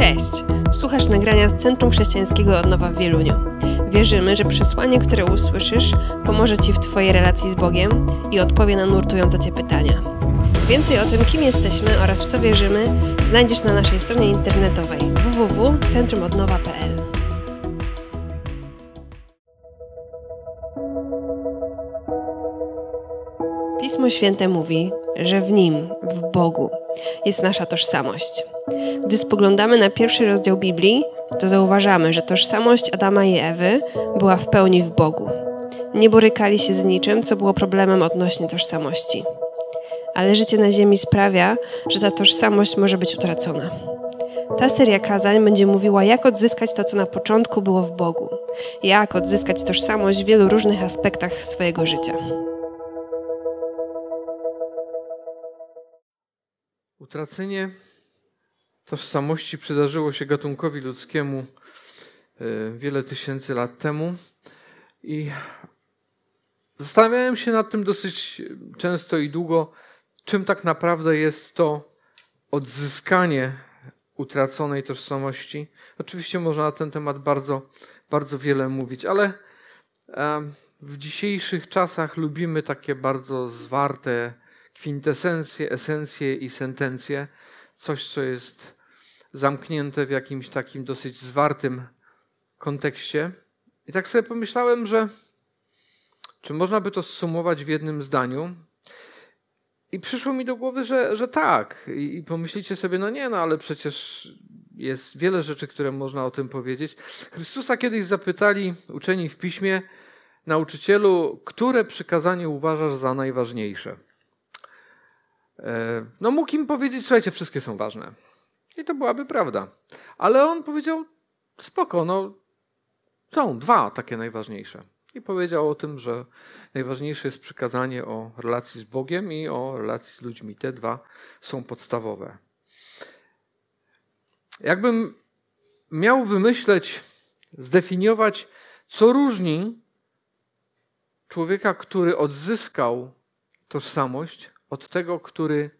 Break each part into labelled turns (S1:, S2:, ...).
S1: Cześć! Słuchasz nagrania z Centrum Chrześcijańskiego Odnowa w Wieluniu. Wierzymy, że przesłanie, które usłyszysz, pomoże Ci w Twojej relacji z Bogiem i odpowie na nurtujące Cię pytania. Więcej o tym, kim jesteśmy oraz w co wierzymy, znajdziesz na naszej stronie internetowej www.centrumodnowa.pl. Pismo Święte mówi, że w Nim, w Bogu, jest nasza tożsamość. Gdy spoglądamy na pierwszy rozdział Biblii, to zauważamy, że tożsamość Adama i Ewy była w pełni w Bogu. Nie borykali się z niczym, co było problemem odnośnie tożsamości. Ale życie na Ziemi sprawia, że ta tożsamość może być utracona. Ta seria kazań będzie mówiła, jak odzyskać to, co na początku było w Bogu, jak odzyskać tożsamość w wielu różnych aspektach swojego życia.
S2: Utracenie tożsamości przydarzyło się gatunkowi ludzkiemu e, wiele tysięcy lat temu i zastanawiałem się nad tym dosyć często i długo, czym tak naprawdę jest to odzyskanie utraconej tożsamości. Oczywiście można na ten temat bardzo, bardzo wiele mówić, ale w dzisiejszych czasach lubimy takie bardzo zwarte kwintesencje, esencje i sentencje. Coś, co jest zamknięte w jakimś takim dosyć zwartym kontekście. I tak sobie pomyślałem, że czy można by to zsumować w jednym zdaniu? I przyszło mi do głowy, że, że tak. I, I pomyślicie sobie, no nie, no ale przecież jest wiele rzeczy, które można o tym powiedzieć. Chrystusa kiedyś zapytali uczeni w piśmie, nauczycielu, które przykazanie uważasz za najważniejsze? E, no mógł im powiedzieć, słuchajcie, wszystkie są ważne. I to byłaby prawda. Ale on powiedział, spoko, no są dwa takie najważniejsze. I powiedział o tym, że najważniejsze jest przykazanie o relacji z Bogiem i o relacji z ludźmi. Te dwa są podstawowe. Jakbym miał wymyśleć, zdefiniować, co różni człowieka, który odzyskał tożsamość, od tego, który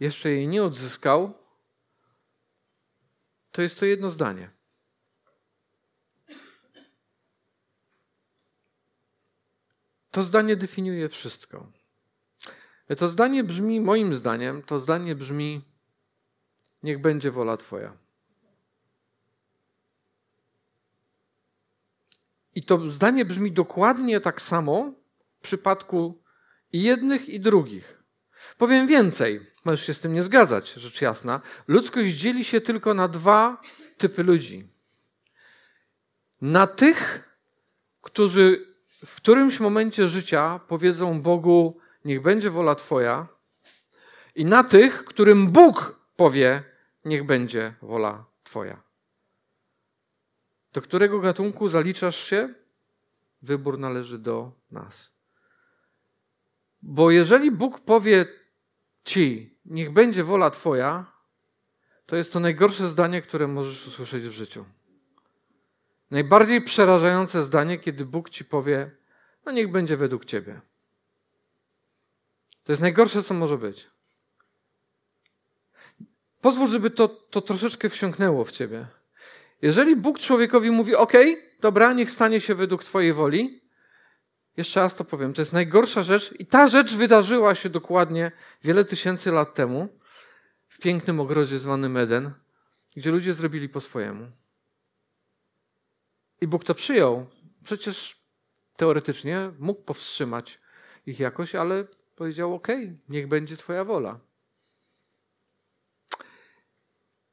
S2: jeszcze jej nie odzyskał, to jest to jedno zdanie. To zdanie definiuje wszystko. To zdanie brzmi, moim zdaniem, to zdanie brzmi: Niech będzie wola Twoja. I to zdanie brzmi dokładnie tak samo w przypadku i jednych, i drugich. Powiem więcej, możesz się z tym nie zgadzać, rzecz jasna. Ludzkość dzieli się tylko na dwa typy ludzi. Na tych, którzy w którymś momencie życia powiedzą Bogu, niech będzie wola Twoja, i na tych, którym Bóg powie, niech będzie wola Twoja. Do którego gatunku zaliczasz się? Wybór należy do nas. Bo jeżeli Bóg powie ci, niech będzie wola Twoja, to jest to najgorsze zdanie, które możesz usłyszeć w życiu. Najbardziej przerażające zdanie, kiedy Bóg ci powie, no niech będzie według Ciebie. To jest najgorsze, co może być. Pozwól, żeby to, to troszeczkę wsiąknęło w Ciebie. Jeżeli Bóg człowiekowi mówi, OK, dobra, niech stanie się według Twojej woli, jeszcze raz to powiem, to jest najgorsza rzecz i ta rzecz wydarzyła się dokładnie wiele tysięcy lat temu w pięknym ogrodzie zwanym Eden, gdzie ludzie zrobili po swojemu. I Bóg to przyjął. Przecież teoretycznie mógł powstrzymać ich jakoś, ale powiedział: OK, niech będzie Twoja wola.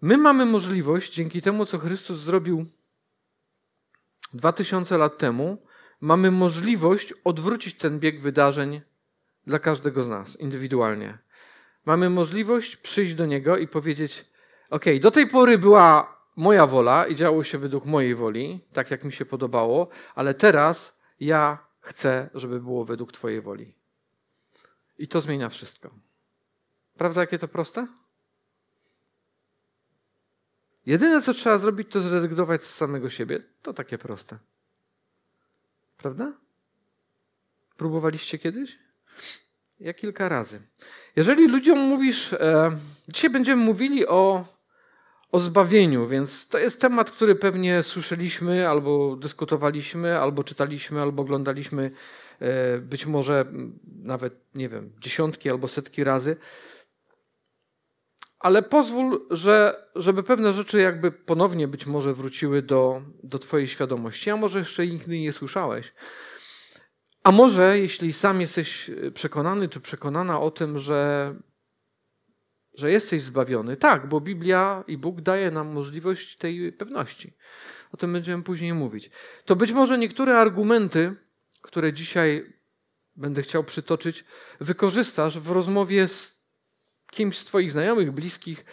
S2: My mamy możliwość, dzięki temu, co Chrystus zrobił dwa tysiące lat temu, mamy możliwość odwrócić ten bieg wydarzeń dla każdego z nas indywidualnie. Mamy możliwość przyjść do Niego i powiedzieć: OK, do tej pory była moja wola i działo się według mojej woli, tak jak mi się podobało, ale teraz ja chcę, żeby było według Twojej woli. I to zmienia wszystko. Prawda, jakie to proste? Jedyne, co trzeba zrobić, to zrezygnować z samego siebie. To takie proste. Prawda? Próbowaliście kiedyś? Ja kilka razy. Jeżeli ludziom mówisz, e, dzisiaj będziemy mówili o, o zbawieniu, więc to jest temat, który pewnie słyszeliśmy, albo dyskutowaliśmy, albo czytaliśmy, albo oglądaliśmy e, być może nawet, nie wiem, dziesiątki albo setki razy. Ale pozwól, że, żeby pewne rzeczy jakby ponownie być może wróciły do, do Twojej świadomości, a może jeszcze nigdy nie słyszałeś. A może, jeśli sam jesteś przekonany czy przekonana o tym, że że jesteś zbawiony. Tak, bo Biblia i Bóg daje nam możliwość tej pewności. O tym będziemy później mówić. To być może niektóre argumenty, które dzisiaj będę chciał przytoczyć, wykorzystasz w rozmowie z kimś z Twoich znajomych, bliskich,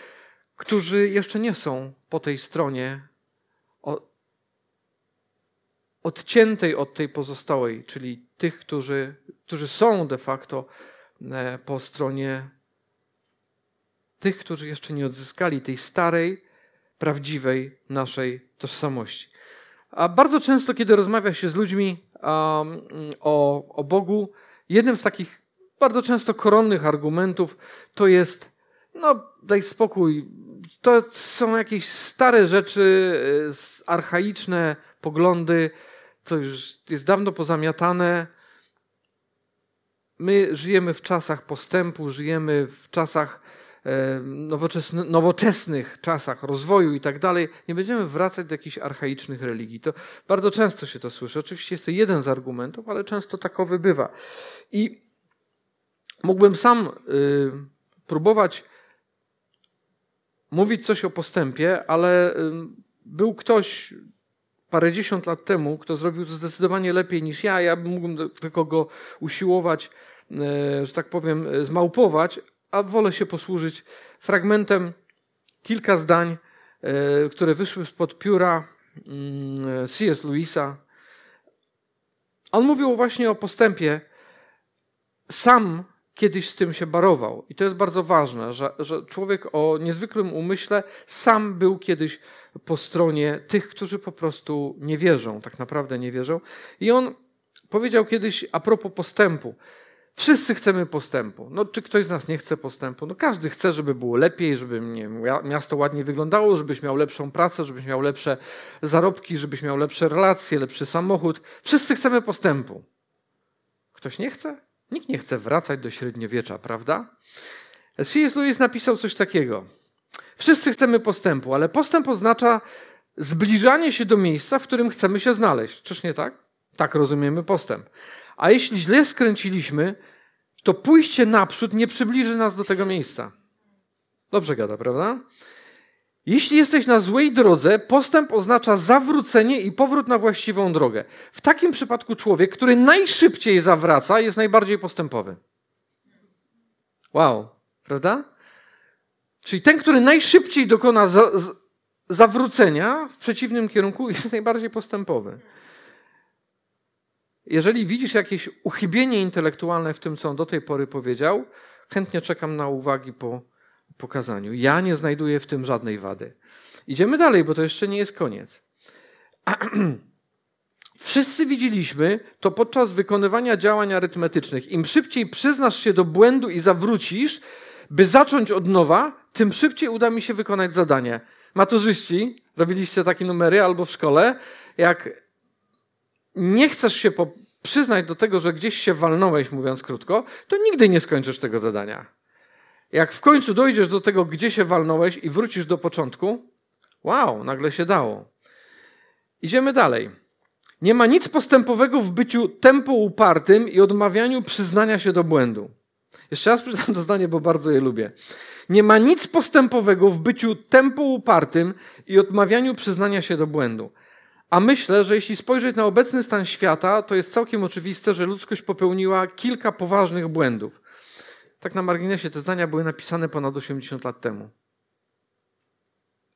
S2: którzy jeszcze nie są po tej stronie odciętej od tej pozostałej, czyli tych, którzy, którzy są de facto e, po stronie tych, którzy jeszcze nie odzyskali tej starej, prawdziwej naszej tożsamości. A bardzo często, kiedy rozmawia się z ludźmi um, o, o Bogu, jednym z takich bardzo często koronnych argumentów to jest, no daj spokój, to są jakieś stare rzeczy, e, archaiczne poglądy, to już jest dawno pozamiatane. My żyjemy w czasach postępu, żyjemy w czasach nowoczesny, nowoczesnych czasach rozwoju i tak dalej, nie będziemy wracać do jakichś archaicznych religii. To bardzo często się to słyszy. Oczywiście jest to jeden z argumentów, ale często takowy bywa. I mógłbym sam y, próbować mówić coś o postępie, ale y, był ktoś parędziesiąt lat temu, kto zrobił to zdecydowanie lepiej niż ja. Ja mógłbym tylko go usiłować, y, że tak powiem, zmałpować, a wolę się posłużyć fragmentem kilka zdań, e, które wyszły spod pióra mm, C.S. Lewisa. On mówił właśnie o postępie. Sam kiedyś z tym się barował. I to jest bardzo ważne, że, że człowiek o niezwykłym umyśle sam był kiedyś po stronie tych, którzy po prostu nie wierzą, tak naprawdę nie wierzą. I on powiedział kiedyś a propos postępu. Wszyscy chcemy postępu. No, czy ktoś z nas nie chce postępu? No, każdy chce, żeby było lepiej, żeby nie miasto ładnie wyglądało, żebyś miał lepszą pracę, żebyś miał lepsze zarobki, żebyś miał lepsze relacje, lepszy samochód. Wszyscy chcemy postępu. Ktoś nie chce? Nikt nie chce wracać do średniowiecza, prawda? C.S. Lewis napisał coś takiego. Wszyscy chcemy postępu, ale postęp oznacza zbliżanie się do miejsca, w którym chcemy się znaleźć. Czyż nie tak? Tak rozumiemy postęp. A jeśli źle skręciliśmy, to pójście naprzód nie przybliży nas do tego miejsca. Dobrze gada, prawda? Jeśli jesteś na złej drodze, postęp oznacza zawrócenie i powrót na właściwą drogę. W takim przypadku człowiek, który najszybciej zawraca, jest najbardziej postępowy. Wow, prawda? Czyli ten, który najszybciej dokona za, zawrócenia w przeciwnym kierunku, jest najbardziej postępowy. Jeżeli widzisz jakieś uchybienie intelektualne w tym, co on do tej pory powiedział, chętnie czekam na uwagi po pokazaniu. Ja nie znajduję w tym żadnej wady. Idziemy dalej, bo to jeszcze nie jest koniec. Wszyscy widzieliśmy to podczas wykonywania działań arytmetycznych. Im szybciej przyznasz się do błędu i zawrócisz, by zacząć od nowa, tym szybciej uda mi się wykonać zadanie. Maturzyści, robiliście takie numery albo w szkole, jak nie chcesz się po, przyznać do tego, że gdzieś się walnąłeś, mówiąc krótko, to nigdy nie skończysz tego zadania. Jak w końcu dojdziesz do tego, gdzie się walnąłeś i wrócisz do początku, wow, nagle się dało. Idziemy dalej. Nie ma nic postępowego w byciu tempo upartym i odmawianiu przyznania się do błędu. Jeszcze raz przeczytam to zdanie, bo bardzo je lubię. Nie ma nic postępowego w byciu tempo upartym i odmawianiu przyznania się do błędu. A myślę, że jeśli spojrzeć na obecny stan świata, to jest całkiem oczywiste, że ludzkość popełniła kilka poważnych błędów. Tak na marginesie te zdania były napisane ponad 80 lat temu.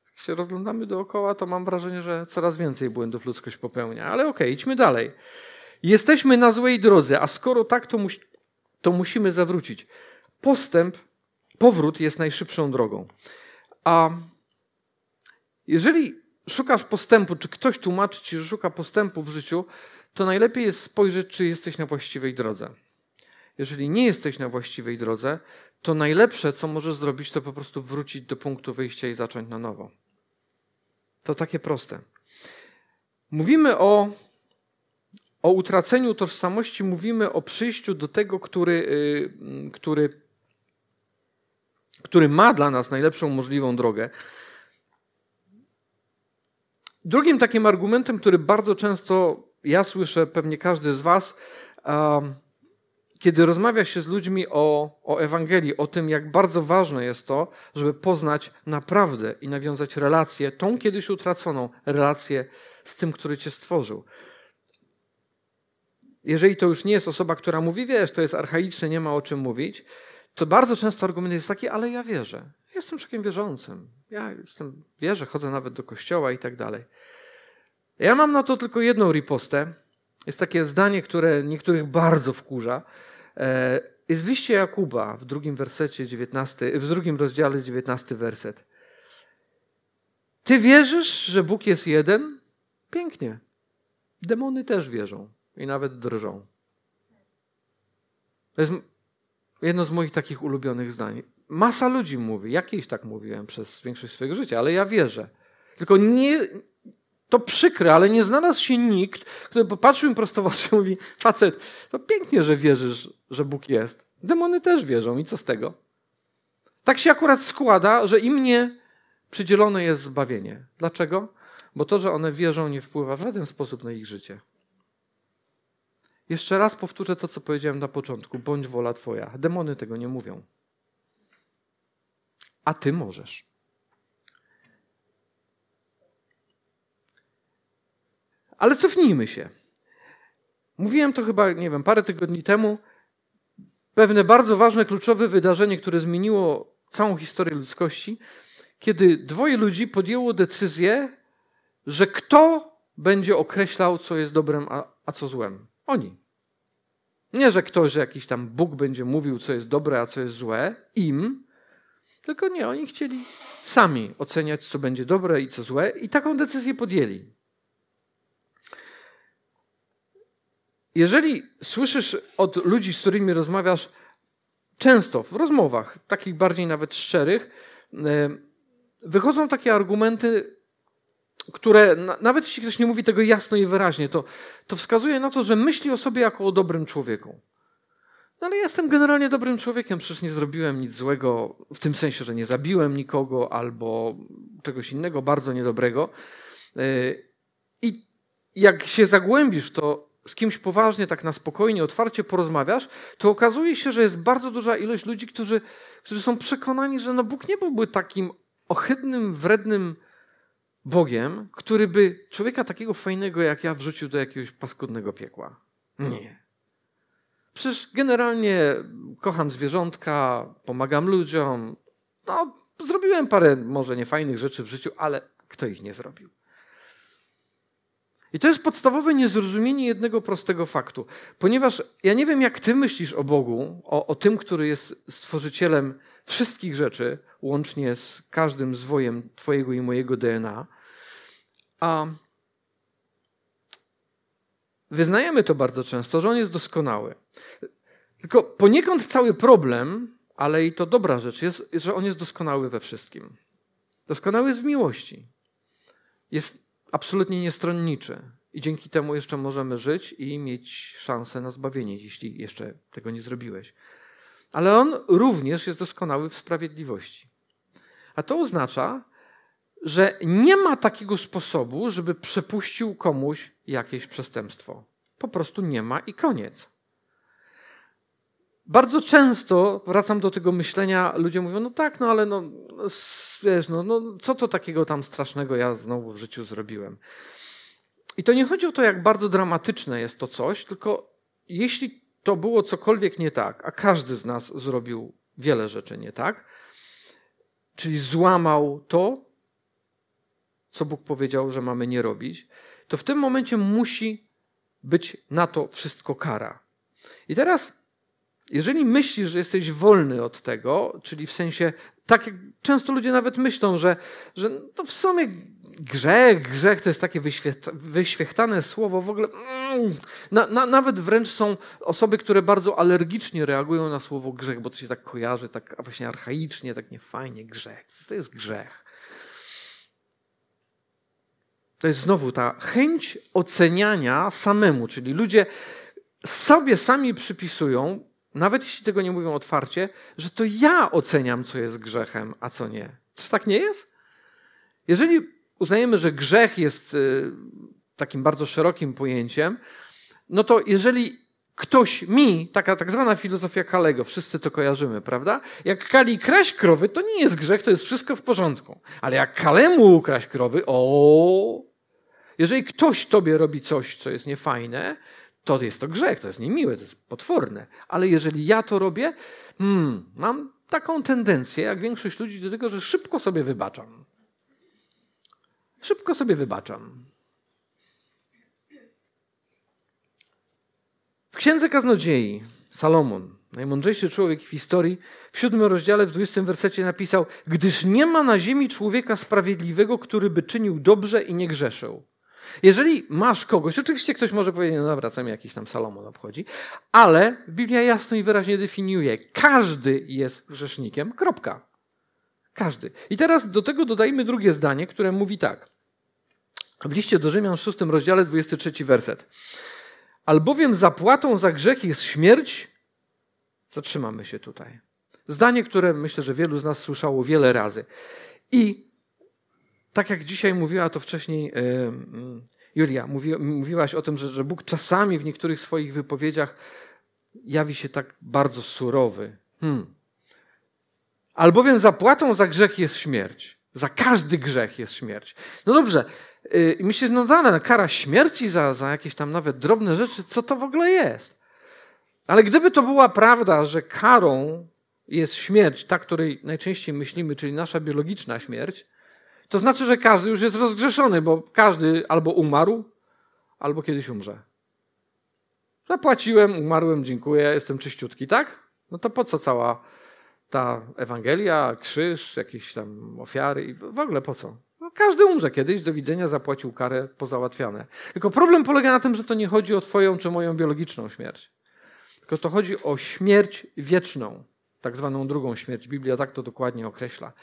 S2: Jak się rozglądamy dookoła, to mam wrażenie, że coraz więcej błędów ludzkość popełnia. Ale okej, okay, idźmy dalej. Jesteśmy na złej drodze, a skoro tak, to, to musimy zawrócić. Postęp, powrót jest najszybszą drogą. A jeżeli szukasz postępu, czy ktoś tłumaczy ci, że szuka postępu w życiu, to najlepiej jest spojrzeć, czy jesteś na właściwej drodze. Jeżeli nie jesteś na właściwej drodze, to najlepsze, co możesz zrobić, to po prostu wrócić do punktu wyjścia i zacząć na nowo. To takie proste. Mówimy o, o utraceniu tożsamości, mówimy o przyjściu do tego, który, y, który, który ma dla nas najlepszą możliwą drogę. Drugim takim argumentem, który bardzo często ja słyszę, pewnie każdy z Was, kiedy rozmawia się z ludźmi o, o Ewangelii, o tym, jak bardzo ważne jest to, żeby poznać naprawdę i nawiązać relację, tą kiedyś utraconą relację z tym, który Cię stworzył. Jeżeli to już nie jest osoba, która mówi, wiesz, to jest archaiczne, nie ma o czym mówić, to bardzo często argument jest taki, ale ja wierzę. Jestem człowiekiem wierzącym. Ja jestem, wierzę, chodzę nawet do kościoła i tak dalej. Ja mam na to tylko jedną ripostę. Jest takie zdanie, które niektórych bardzo wkurza. E, jest w liście Jakuba w drugim wersecie 19, w drugim rozdziale 19 werset. Ty wierzysz, że Bóg jest jeden? Pięknie. Demony też wierzą i nawet drżą. To jest jedno z moich takich ulubionych zdań. Masa ludzi mówi, ja kiedyś tak mówiłem przez większość swojego życia, ale ja wierzę. Tylko nie, to przykre, ale nie znalazł się nikt, który popatrzył im prosto w oczy i mówi, facet, to pięknie, że wierzysz, że Bóg jest. Demony też wierzą i co z tego? Tak się akurat składa, że im nie przydzielone jest zbawienie. Dlaczego? Bo to, że one wierzą, nie wpływa w żaden sposób na ich życie. Jeszcze raz powtórzę to, co powiedziałem na początku. Bądź wola Twoja. Demony tego nie mówią. A Ty możesz. Ale cofnijmy się. Mówiłem to chyba, nie wiem, parę tygodni temu. Pewne bardzo ważne, kluczowe wydarzenie, które zmieniło całą historię ludzkości, kiedy dwoje ludzi podjęło decyzję, że kto będzie określał, co jest dobrem, a, a co złem. Oni. Nie, że ktoś, że jakiś tam Bóg będzie mówił, co jest dobre, a co jest złe, im, tylko nie, oni chcieli sami oceniać, co będzie dobre i co złe, i taką decyzję podjęli. Jeżeli słyszysz od ludzi, z którymi rozmawiasz, często w rozmowach, takich bardziej nawet szczerych, e, wychodzą takie argumenty, które, nawet jeśli ktoś nie mówi tego jasno i wyraźnie, to, to wskazuje na to, że myśli o sobie jako o dobrym człowieku. No ale jestem generalnie dobrym człowiekiem, przecież nie zrobiłem nic złego, w tym sensie, że nie zabiłem nikogo albo czegoś innego bardzo niedobrego. E, I jak się zagłębisz to, z kimś poważnie, tak na spokojnie, otwarcie porozmawiasz, to okazuje się, że jest bardzo duża ilość ludzi, którzy, którzy są przekonani, że no Bóg nie byłby takim ohydnym, wrednym Bogiem, który by człowieka takiego fajnego jak ja wrzucił do jakiegoś paskudnego piekła. Nie. Przecież generalnie kocham zwierzątka, pomagam ludziom. No, zrobiłem parę może niefajnych rzeczy w życiu, ale kto ich nie zrobił? I to jest podstawowe niezrozumienie jednego prostego faktu. Ponieważ ja nie wiem, jak ty myślisz o Bogu, o, o tym, który jest stworzycielem wszystkich rzeczy, łącznie z każdym zwojem twojego i mojego DNA, a wyznajemy to bardzo często, że on jest doskonały. Tylko poniekąd cały problem, ale i to dobra rzecz jest, że on jest doskonały we wszystkim. Doskonały jest w miłości. Jest absolutnie niestronniczy. I dzięki temu jeszcze możemy żyć i mieć szansę na zbawienie, jeśli jeszcze tego nie zrobiłeś. Ale on również jest doskonały w sprawiedliwości. A to oznacza, że nie ma takiego sposobu, żeby przepuścił komuś jakieś przestępstwo. Po prostu nie ma i koniec. Bardzo często wracam do tego myślenia, ludzie mówią, no tak, no ale no, wiesz, no, no co to takiego tam strasznego ja znowu w życiu zrobiłem. I to nie chodzi o to, jak bardzo dramatyczne jest to coś, tylko jeśli to było cokolwiek nie tak, a każdy z nas zrobił wiele rzeczy nie tak, czyli złamał to, co Bóg powiedział, że mamy nie robić, to w tym momencie musi być na to wszystko kara. I teraz jeżeli myślisz, że jesteś wolny od tego, czyli w sensie, tak jak często ludzie nawet myślą, że, że to w sumie grzech, grzech to jest takie wyświechtane słowo, w ogóle mm, na, na, nawet wręcz są osoby, które bardzo alergicznie reagują na słowo grzech, bo to się tak kojarzy, tak właśnie archaicznie, tak niefajnie, grzech. To jest grzech? To jest znowu ta chęć oceniania samemu, czyli ludzie sobie sami przypisują, nawet jeśli tego nie mówią otwarcie, że to ja oceniam, co jest grzechem, a co nie. Czy tak nie jest? Jeżeli uznajemy, że grzech jest y, takim bardzo szerokim pojęciem, no to jeżeli ktoś mi, taka tak zwana filozofia Kalego, wszyscy to kojarzymy, prawda? Jak Kali kraść krowy, to nie jest grzech, to jest wszystko w porządku. Ale jak Kalemu ukraść krowy, o, jeżeli ktoś tobie robi coś, co jest niefajne, to jest to grzech, to jest niemiłe, to jest potworne. Ale jeżeli ja to robię, hmm, mam taką tendencję, jak większość ludzi, do tego, że szybko sobie wybaczam. Szybko sobie wybaczam. W księdze kaznodziei Salomon, najmądrzejszy człowiek w historii, w siódmym rozdziale, w dwudziestym wersecie napisał: Gdyż nie ma na ziemi człowieka sprawiedliwego, który by czynił dobrze i nie grzeszył. Jeżeli masz kogoś, oczywiście ktoś może powiedzieć, no dobra, co mi jakiś tam Salomon obchodzi, ale Biblia jasno i wyraźnie definiuje, każdy jest grzesznikiem, kropka. Każdy. I teraz do tego dodajmy drugie zdanie, które mówi tak. W liście do Rzymian w szóstym rozdziale, 23 werset. Albowiem zapłatą za grzech jest śmierć. Zatrzymamy się tutaj. Zdanie, które myślę, że wielu z nas słyszało wiele razy. I tak jak dzisiaj mówiła to wcześniej Julia, mówi, mówiłaś o tym, że, że Bóg czasami w niektórych swoich wypowiedziach jawi się tak bardzo surowy. Hmm. Albowiem zapłatą za grzech jest śmierć. Za każdy grzech jest śmierć. No dobrze, yy, mi się nadana kara śmierci za, za jakieś tam nawet drobne rzeczy, co to w ogóle jest? Ale gdyby to była prawda, że karą jest śmierć, ta, której najczęściej myślimy, czyli nasza biologiczna śmierć, to znaczy, że każdy już jest rozgrzeszony, bo każdy albo umarł, albo kiedyś umrze. Zapłaciłem, umarłem, dziękuję, jestem czyściutki, tak? No to po co cała ta Ewangelia, krzyż, jakieś tam ofiary i w ogóle po co? No każdy umrze kiedyś, do widzenia, zapłacił karę, pozałatwiane. Tylko problem polega na tym, że to nie chodzi o twoją czy moją biologiczną śmierć. Tylko to chodzi o śmierć wieczną, tak zwaną drugą śmierć. Biblia tak to dokładnie określa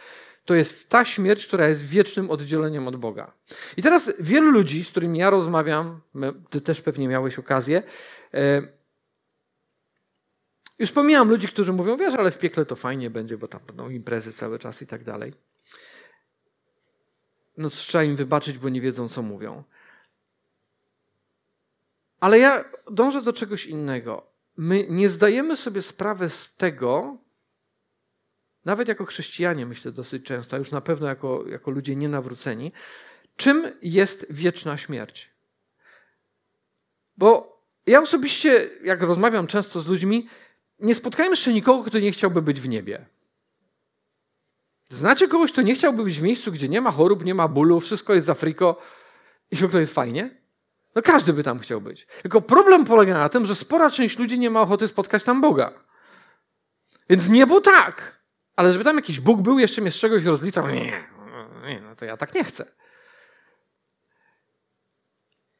S2: to jest ta śmierć, która jest wiecznym oddzieleniem od Boga. I teraz wielu ludzi, z którymi ja rozmawiam, ty też pewnie miałeś okazję, e, już pomijam ludzi, którzy mówią, wiesz, ale w piekle to fajnie będzie, bo tam będą imprezy cały czas i tak dalej. No trzeba im wybaczyć, bo nie wiedzą, co mówią. Ale ja dążę do czegoś innego. My nie zdajemy sobie sprawy z tego, nawet jako chrześcijanie, myślę dosyć często, już na pewno jako, jako ludzie nienawróceni, czym jest wieczna śmierć. Bo ja osobiście, jak rozmawiam często z ludźmi, nie spotkałem jeszcze nikogo, kto nie chciałby być w niebie. Znacie kogoś, kto nie chciałby być w miejscu, gdzie nie ma chorób, nie ma bólu, wszystko jest za friko i w ogóle jest fajnie? No każdy by tam chciał być. Tylko problem polega na tym, że spora część ludzi nie ma ochoty spotkać tam Boga. Więc niebo tak, ale żeby tam jakiś Bóg był, jeszcze mnie z czegoś rozliczał, nie, nie, no to ja tak nie chcę.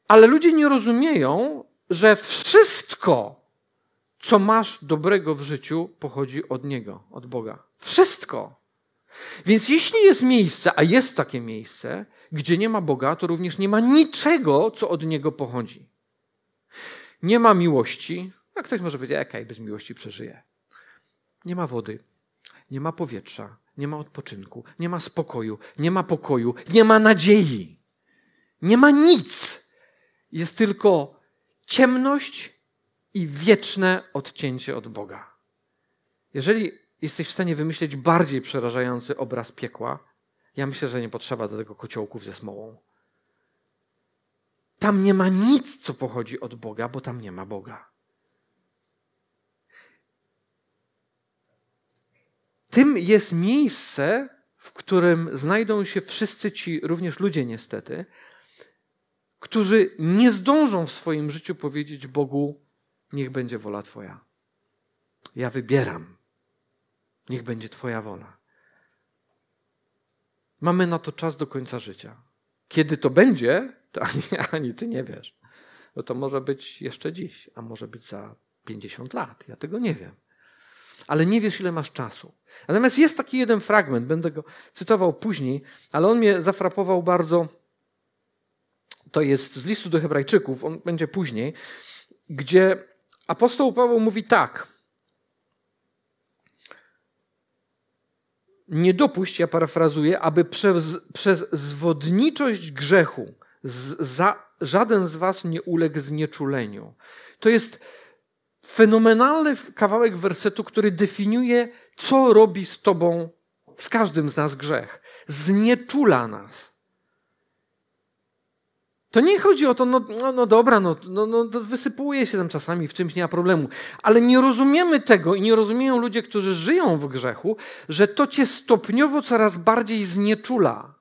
S2: Ale ludzie nie rozumieją, że wszystko, co masz dobrego w życiu, pochodzi od Niego, od Boga. Wszystko. Więc jeśli jest miejsce, a jest takie miejsce, gdzie nie ma Boga, to również nie ma niczego, co od Niego pochodzi. Nie ma miłości. No ktoś może powiedzieć, jaka bez miłości przeżyje. Nie ma wody nie ma powietrza, nie ma odpoczynku, nie ma spokoju, nie ma pokoju, nie ma nadziei. Nie ma nic. Jest tylko ciemność i wieczne odcięcie od Boga. Jeżeli jesteś w stanie wymyśleć bardziej przerażający obraz piekła, ja myślę, że nie potrzeba do tego kociołków ze smołą. Tam nie ma nic, co pochodzi od Boga, bo tam nie ma Boga. Tym jest miejsce, w którym znajdą się wszyscy ci, również ludzie niestety, którzy nie zdążą w swoim życiu powiedzieć Bogu: Niech będzie wola Twoja. Ja wybieram. Niech będzie Twoja wola. Mamy na to czas do końca życia. Kiedy to będzie, to ani, ani Ty nie wiesz. Bo to może być jeszcze dziś, a może być za 50 lat. Ja tego nie wiem ale nie wiesz, ile masz czasu. Natomiast jest taki jeden fragment, będę go cytował później, ale on mnie zafrapował bardzo to jest z listu do Hebrajczyków, on będzie później, gdzie apostoł Paweł mówi tak. Nie dopuść, ja parafrazuję, aby przez, przez zwodniczość grzechu z, za, żaden z was nie uległ znieczuleniu. To jest fenomenalny kawałek wersetu, który definiuje, co robi z tobą, z każdym z nas grzech. Znieczula nas. To nie chodzi o to, no, no, no dobra, no, no, no, wysypuje się tam czasami, w czymś nie ma problemu. Ale nie rozumiemy tego i nie rozumieją ludzie, którzy żyją w grzechu, że to cię stopniowo coraz bardziej znieczula.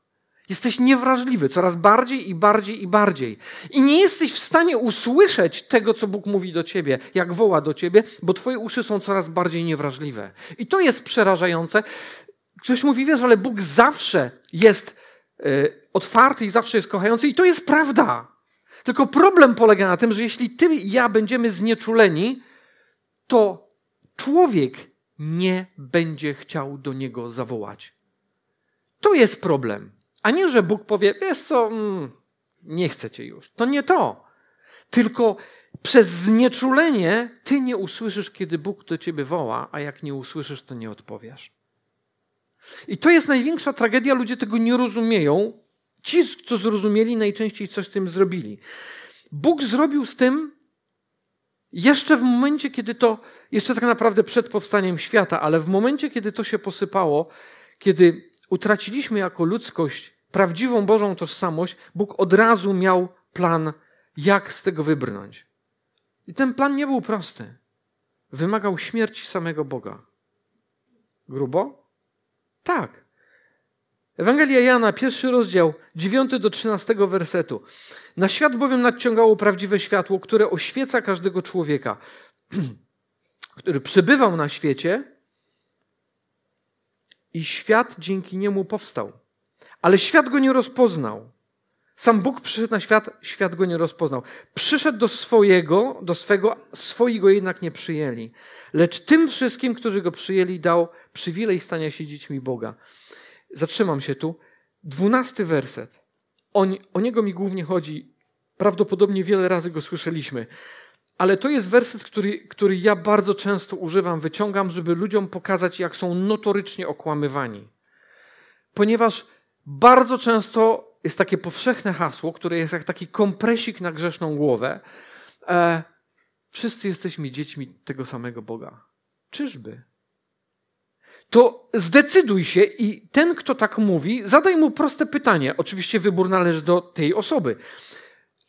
S2: Jesteś niewrażliwy coraz bardziej i bardziej i bardziej. I nie jesteś w stanie usłyszeć tego, co Bóg mówi do ciebie, jak woła do ciebie, bo twoje uszy są coraz bardziej niewrażliwe. I to jest przerażające. Ktoś mówi, wiesz, ale Bóg zawsze jest y, otwarty i zawsze jest kochający, i to jest prawda. Tylko problem polega na tym, że jeśli ty i ja będziemy znieczuleni, to człowiek nie będzie chciał do niego zawołać. To jest problem. A nie, że Bóg powie, wiesz co, mm, nie chcę cię już. To nie to. Tylko przez znieczulenie ty nie usłyszysz, kiedy Bóg do ciebie woła, a jak nie usłyszysz, to nie odpowiesz. I to jest największa tragedia, ludzie tego nie rozumieją. Ci, co zrozumieli, najczęściej coś z tym zrobili. Bóg zrobił z tym jeszcze w momencie, kiedy to, jeszcze tak naprawdę przed powstaniem świata, ale w momencie, kiedy to się posypało, kiedy utraciliśmy jako ludzkość prawdziwą Bożą tożsamość, Bóg od razu miał plan, jak z tego wybrnąć. I ten plan nie był prosty. Wymagał śmierci samego Boga. Grubo? Tak. Ewangelia Jana, pierwszy rozdział, 9 do 13 wersetu. Na świat bowiem nadciągało prawdziwe światło, które oświeca każdego człowieka, który przybywał na świecie i świat dzięki niemu powstał. Ale świat go nie rozpoznał. Sam Bóg przyszedł na świat, świat go nie rozpoznał. Przyszedł do swojego, do swego, swoi go jednak nie przyjęli. Lecz tym wszystkim, którzy go przyjęli, dał przywilej stania się dziećmi Boga. Zatrzymam się tu. Dwunasty werset. O, o niego mi głównie chodzi. Prawdopodobnie wiele razy go słyszeliśmy. Ale to jest werset, który, który ja bardzo często używam, wyciągam, żeby ludziom pokazać, jak są notorycznie okłamywani. Ponieważ bardzo często jest takie powszechne hasło, które jest jak taki kompresik na grzeszną głowę. E, wszyscy jesteśmy dziećmi tego samego Boga. Czyżby? To zdecyduj się i ten, kto tak mówi, zadaj mu proste pytanie. Oczywiście wybór należy do tej osoby.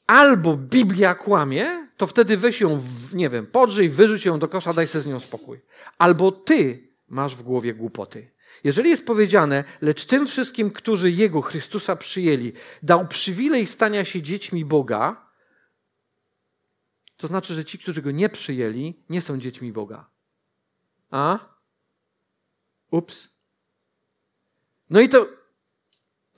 S2: Albo Biblia kłamie, to wtedy weź ją, w, nie wiem, podrzyj, wyrzuć ją do kosza, daj sobie z nią spokój. Albo ty masz w głowie głupoty. Jeżeli jest powiedziane, lecz tym wszystkim, którzy Jego, Chrystusa przyjęli, dał przywilej stania się dziećmi Boga, to znaczy, że ci, którzy Go nie przyjęli, nie są dziećmi Boga. A? Ups. No i to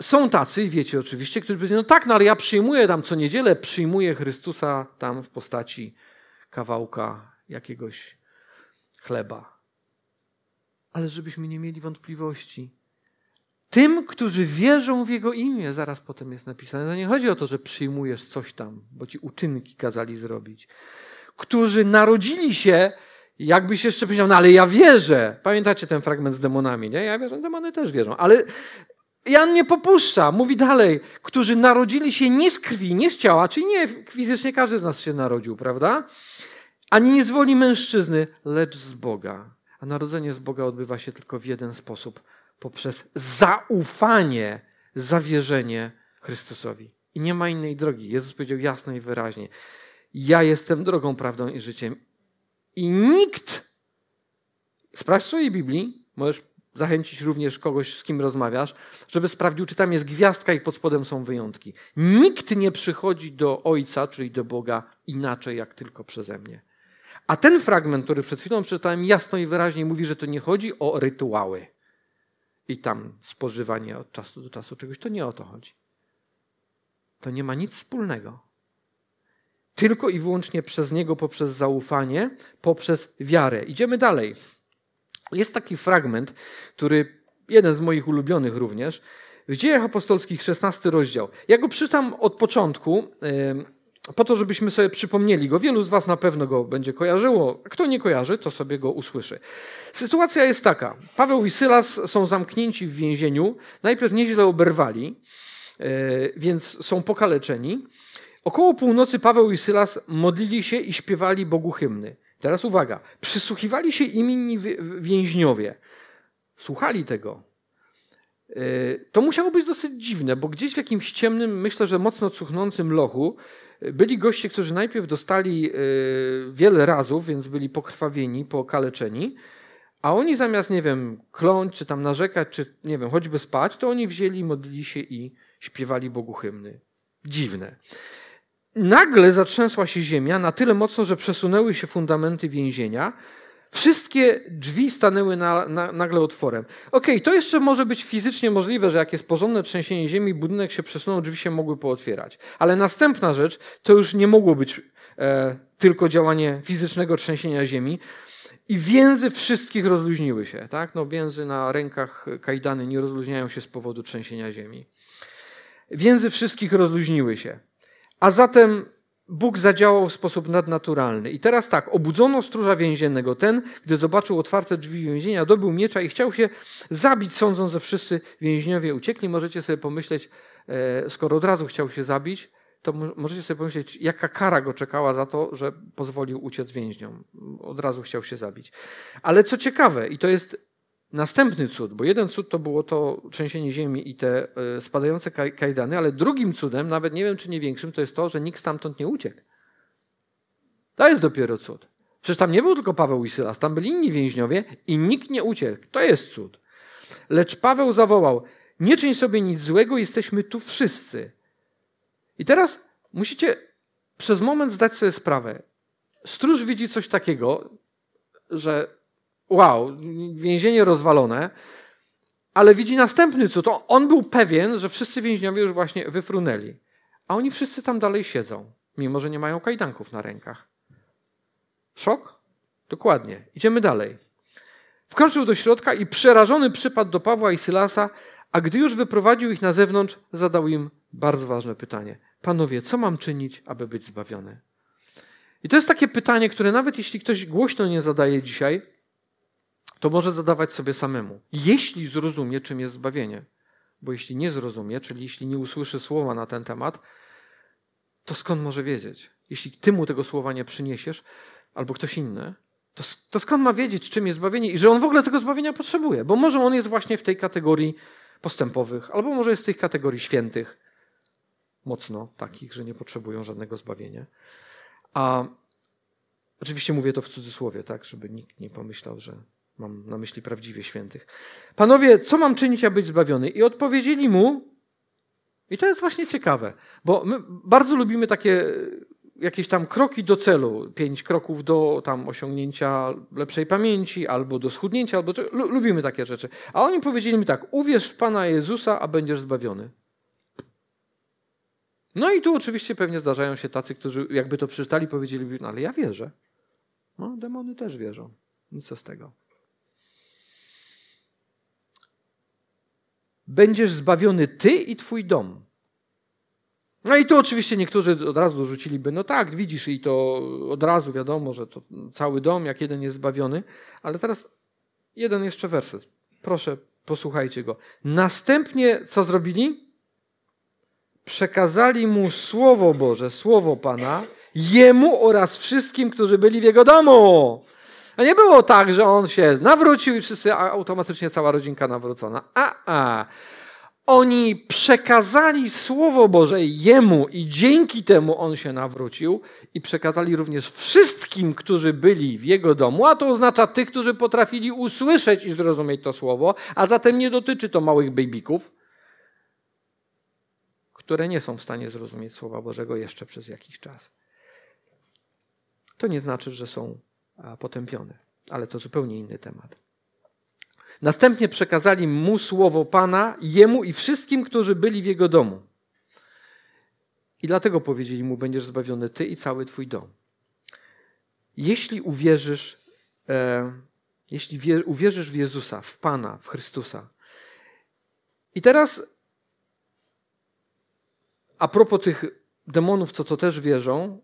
S2: są tacy, wiecie oczywiście, którzy powiedzą, no tak, no ale ja przyjmuję tam co niedzielę, przyjmuję Chrystusa tam w postaci kawałka jakiegoś chleba ale żebyśmy nie mieli wątpliwości. Tym, którzy wierzą w Jego imię, zaraz potem jest napisane. No nie chodzi o to, że przyjmujesz coś tam, bo ci uczynki kazali zrobić. Którzy narodzili się, jakbyś jeszcze powiedział, no ale ja wierzę. Pamiętacie ten fragment z demonami, nie? Ja wierzę, demony też wierzą, ale Jan nie popuszcza, mówi dalej, którzy narodzili się nie z krwi, nie z ciała, czyli nie fizycznie każdy z nas się narodził, prawda? Ani nie z woli mężczyzny, lecz z Boga. A narodzenie z Boga odbywa się tylko w jeden sposób poprzez zaufanie, zawierzenie Chrystusowi. I nie ma innej drogi. Jezus powiedział jasno i wyraźnie: Ja jestem drogą, prawdą i życiem. I nikt, sprawdź swojej Biblii, możesz zachęcić również kogoś, z kim rozmawiasz, żeby sprawdził, czy tam jest gwiazdka i pod spodem są wyjątki. Nikt nie przychodzi do Ojca, czyli do Boga, inaczej jak tylko przeze mnie. A ten fragment, który przed chwilą przeczytałem, jasno i wyraźnie mówi, że to nie chodzi o rytuały i tam spożywanie od czasu do czasu czegoś. To nie o to chodzi. To nie ma nic wspólnego. Tylko i wyłącznie przez Niego, poprzez zaufanie, poprzez wiarę. Idziemy dalej. Jest taki fragment, który jeden z moich ulubionych również, w Dziejach Apostolskich, 16 rozdział. Ja go przeczytam od początku, po to, żebyśmy sobie przypomnieli go. Wielu z Was na pewno go będzie kojarzyło. Kto nie kojarzy, to sobie go usłyszy. Sytuacja jest taka. Paweł i Sylas są zamknięci w więzieniu. Najpierw nieźle oberwali, e, więc są pokaleczeni. Około północy Paweł i Sylas modlili się i śpiewali Bogu hymny. Teraz uwaga. Przysłuchiwali się im inni więźniowie. Słuchali tego. E, to musiało być dosyć dziwne, bo gdzieś w jakimś ciemnym, myślę, że mocno cuchnącym lochu byli goście, którzy najpierw dostali e, wiele razów, więc byli pokrwawieni, pokaleczeni, a oni zamiast, nie wiem, kląć, czy tam narzekać, czy nie wiem, choćby spać, to oni wzięli, modlili się i śpiewali Bogu hymny. Dziwne. Nagle zatrzęsła się ziemia na tyle mocno, że przesunęły się fundamenty więzienia, Wszystkie drzwi stanęły na, na, nagle otworem. Okej, okay, to jeszcze może być fizycznie możliwe, że jak jest porządne trzęsienie ziemi, budynek się przesunął, drzwi się mogły pootwierać. Ale następna rzecz, to już nie mogło być e, tylko działanie fizycznego trzęsienia ziemi. I więzy wszystkich rozluźniły się. Tak? No, więzy na rękach kajdany nie rozluźniają się z powodu trzęsienia ziemi. Więzy wszystkich rozluźniły się. A zatem Bóg zadziałał w sposób nadnaturalny. I teraz tak, obudzono stróża więziennego. Ten, gdy zobaczył otwarte drzwi więzienia, dobył miecza i chciał się zabić, sądząc, że wszyscy więźniowie uciekli. Możecie sobie pomyśleć, e, skoro od razu chciał się zabić, to możecie sobie pomyśleć, jaka kara go czekała za to, że pozwolił uciec więźniom. Od razu chciał się zabić. Ale co ciekawe, i to jest następny cud, bo jeden cud to było to trzęsienie ziemi i te e, spadające kajdany, ale drugim cudem, nawet nie wiem czy nie większym, to jest to, że nikt stamtąd nie uciekł. To jest dopiero cud. Przecież tam nie był tylko Paweł i Sylas, tam byli inni więźniowie i nikt nie uciekł. To jest cud. Lecz Paweł zawołał: Nie czyń sobie nic złego, jesteśmy tu wszyscy. I teraz musicie przez moment zdać sobie sprawę. Stróż widzi coś takiego, że wow, więzienie rozwalone, ale widzi następny cud. On był pewien, że wszyscy więźniowie już właśnie wyfrunęli. A oni wszyscy tam dalej siedzą, mimo że nie mają kajdanków na rękach. Szok? Dokładnie. Idziemy dalej. Wkroczył do środka i przerażony przypadł do Pawła i Sylasa, a gdy już wyprowadził ich na zewnątrz, zadał im bardzo ważne pytanie. Panowie, co mam czynić, aby być zbawiony? I to jest takie pytanie, które nawet jeśli ktoś głośno nie zadaje dzisiaj, to może zadawać sobie samemu, jeśli zrozumie, czym jest zbawienie. Bo jeśli nie zrozumie, czyli jeśli nie usłyszy słowa na ten temat, to skąd może wiedzieć? Jeśli ty mu tego słowa nie przyniesiesz, albo ktoś inny, to, to skąd ma wiedzieć, czym jest zbawienie i że on w ogóle tego zbawienia potrzebuje? Bo może on jest właśnie w tej kategorii postępowych, albo może jest w tej kategorii świętych, mocno takich, że nie potrzebują żadnego zbawienia. A oczywiście mówię to w cudzysłowie, tak, żeby nikt nie pomyślał, że Mam na myśli prawdziwie świętych. Panowie, co mam czynić, aby być zbawiony? I odpowiedzieli mu, i to jest właśnie ciekawe, bo my bardzo lubimy takie jakieś tam kroki do celu, pięć kroków do tam osiągnięcia lepszej pamięci, albo do schudnięcia, albo lubimy takie rzeczy. A oni powiedzieli mi tak: uwierz w Pana Jezusa, a będziesz zbawiony. No i tu oczywiście pewnie zdarzają się tacy, którzy jakby to przeczytali, powiedzieliby, no ale ja wierzę. No, demony też wierzą. Nic z tego. Będziesz zbawiony ty i twój dom. No i tu oczywiście niektórzy od razu dorzuciliby, no tak, widzisz, i to od razu wiadomo, że to cały dom, jak jeden jest zbawiony, ale teraz jeden jeszcze werset. Proszę, posłuchajcie go. Następnie co zrobili? Przekazali mu słowo Boże, słowo Pana, jemu oraz wszystkim, którzy byli w jego domu. A nie było tak, że on się nawrócił i wszyscy automatycznie cała rodzinka nawrócona. A, a. Oni przekazali Słowo Boże jemu i dzięki temu on się nawrócił i przekazali również wszystkim, którzy byli w jego domu, a to oznacza tych, którzy potrafili usłyszeć i zrozumieć to Słowo, a zatem nie dotyczy to małych babyków, które nie są w stanie zrozumieć Słowa Bożego jeszcze przez jakiś czas. To nie znaczy, że są potępiony. Ale to zupełnie inny temat. Następnie przekazali mu słowo Pana, jemu i wszystkim, którzy byli w jego domu. I dlatego powiedzieli mu: Będziesz zbawiony ty i cały twój dom. Jeśli uwierzysz, e, jeśli wie, uwierzysz w Jezusa, w Pana, w Chrystusa. I teraz a propos tych demonów, co to też wierzą,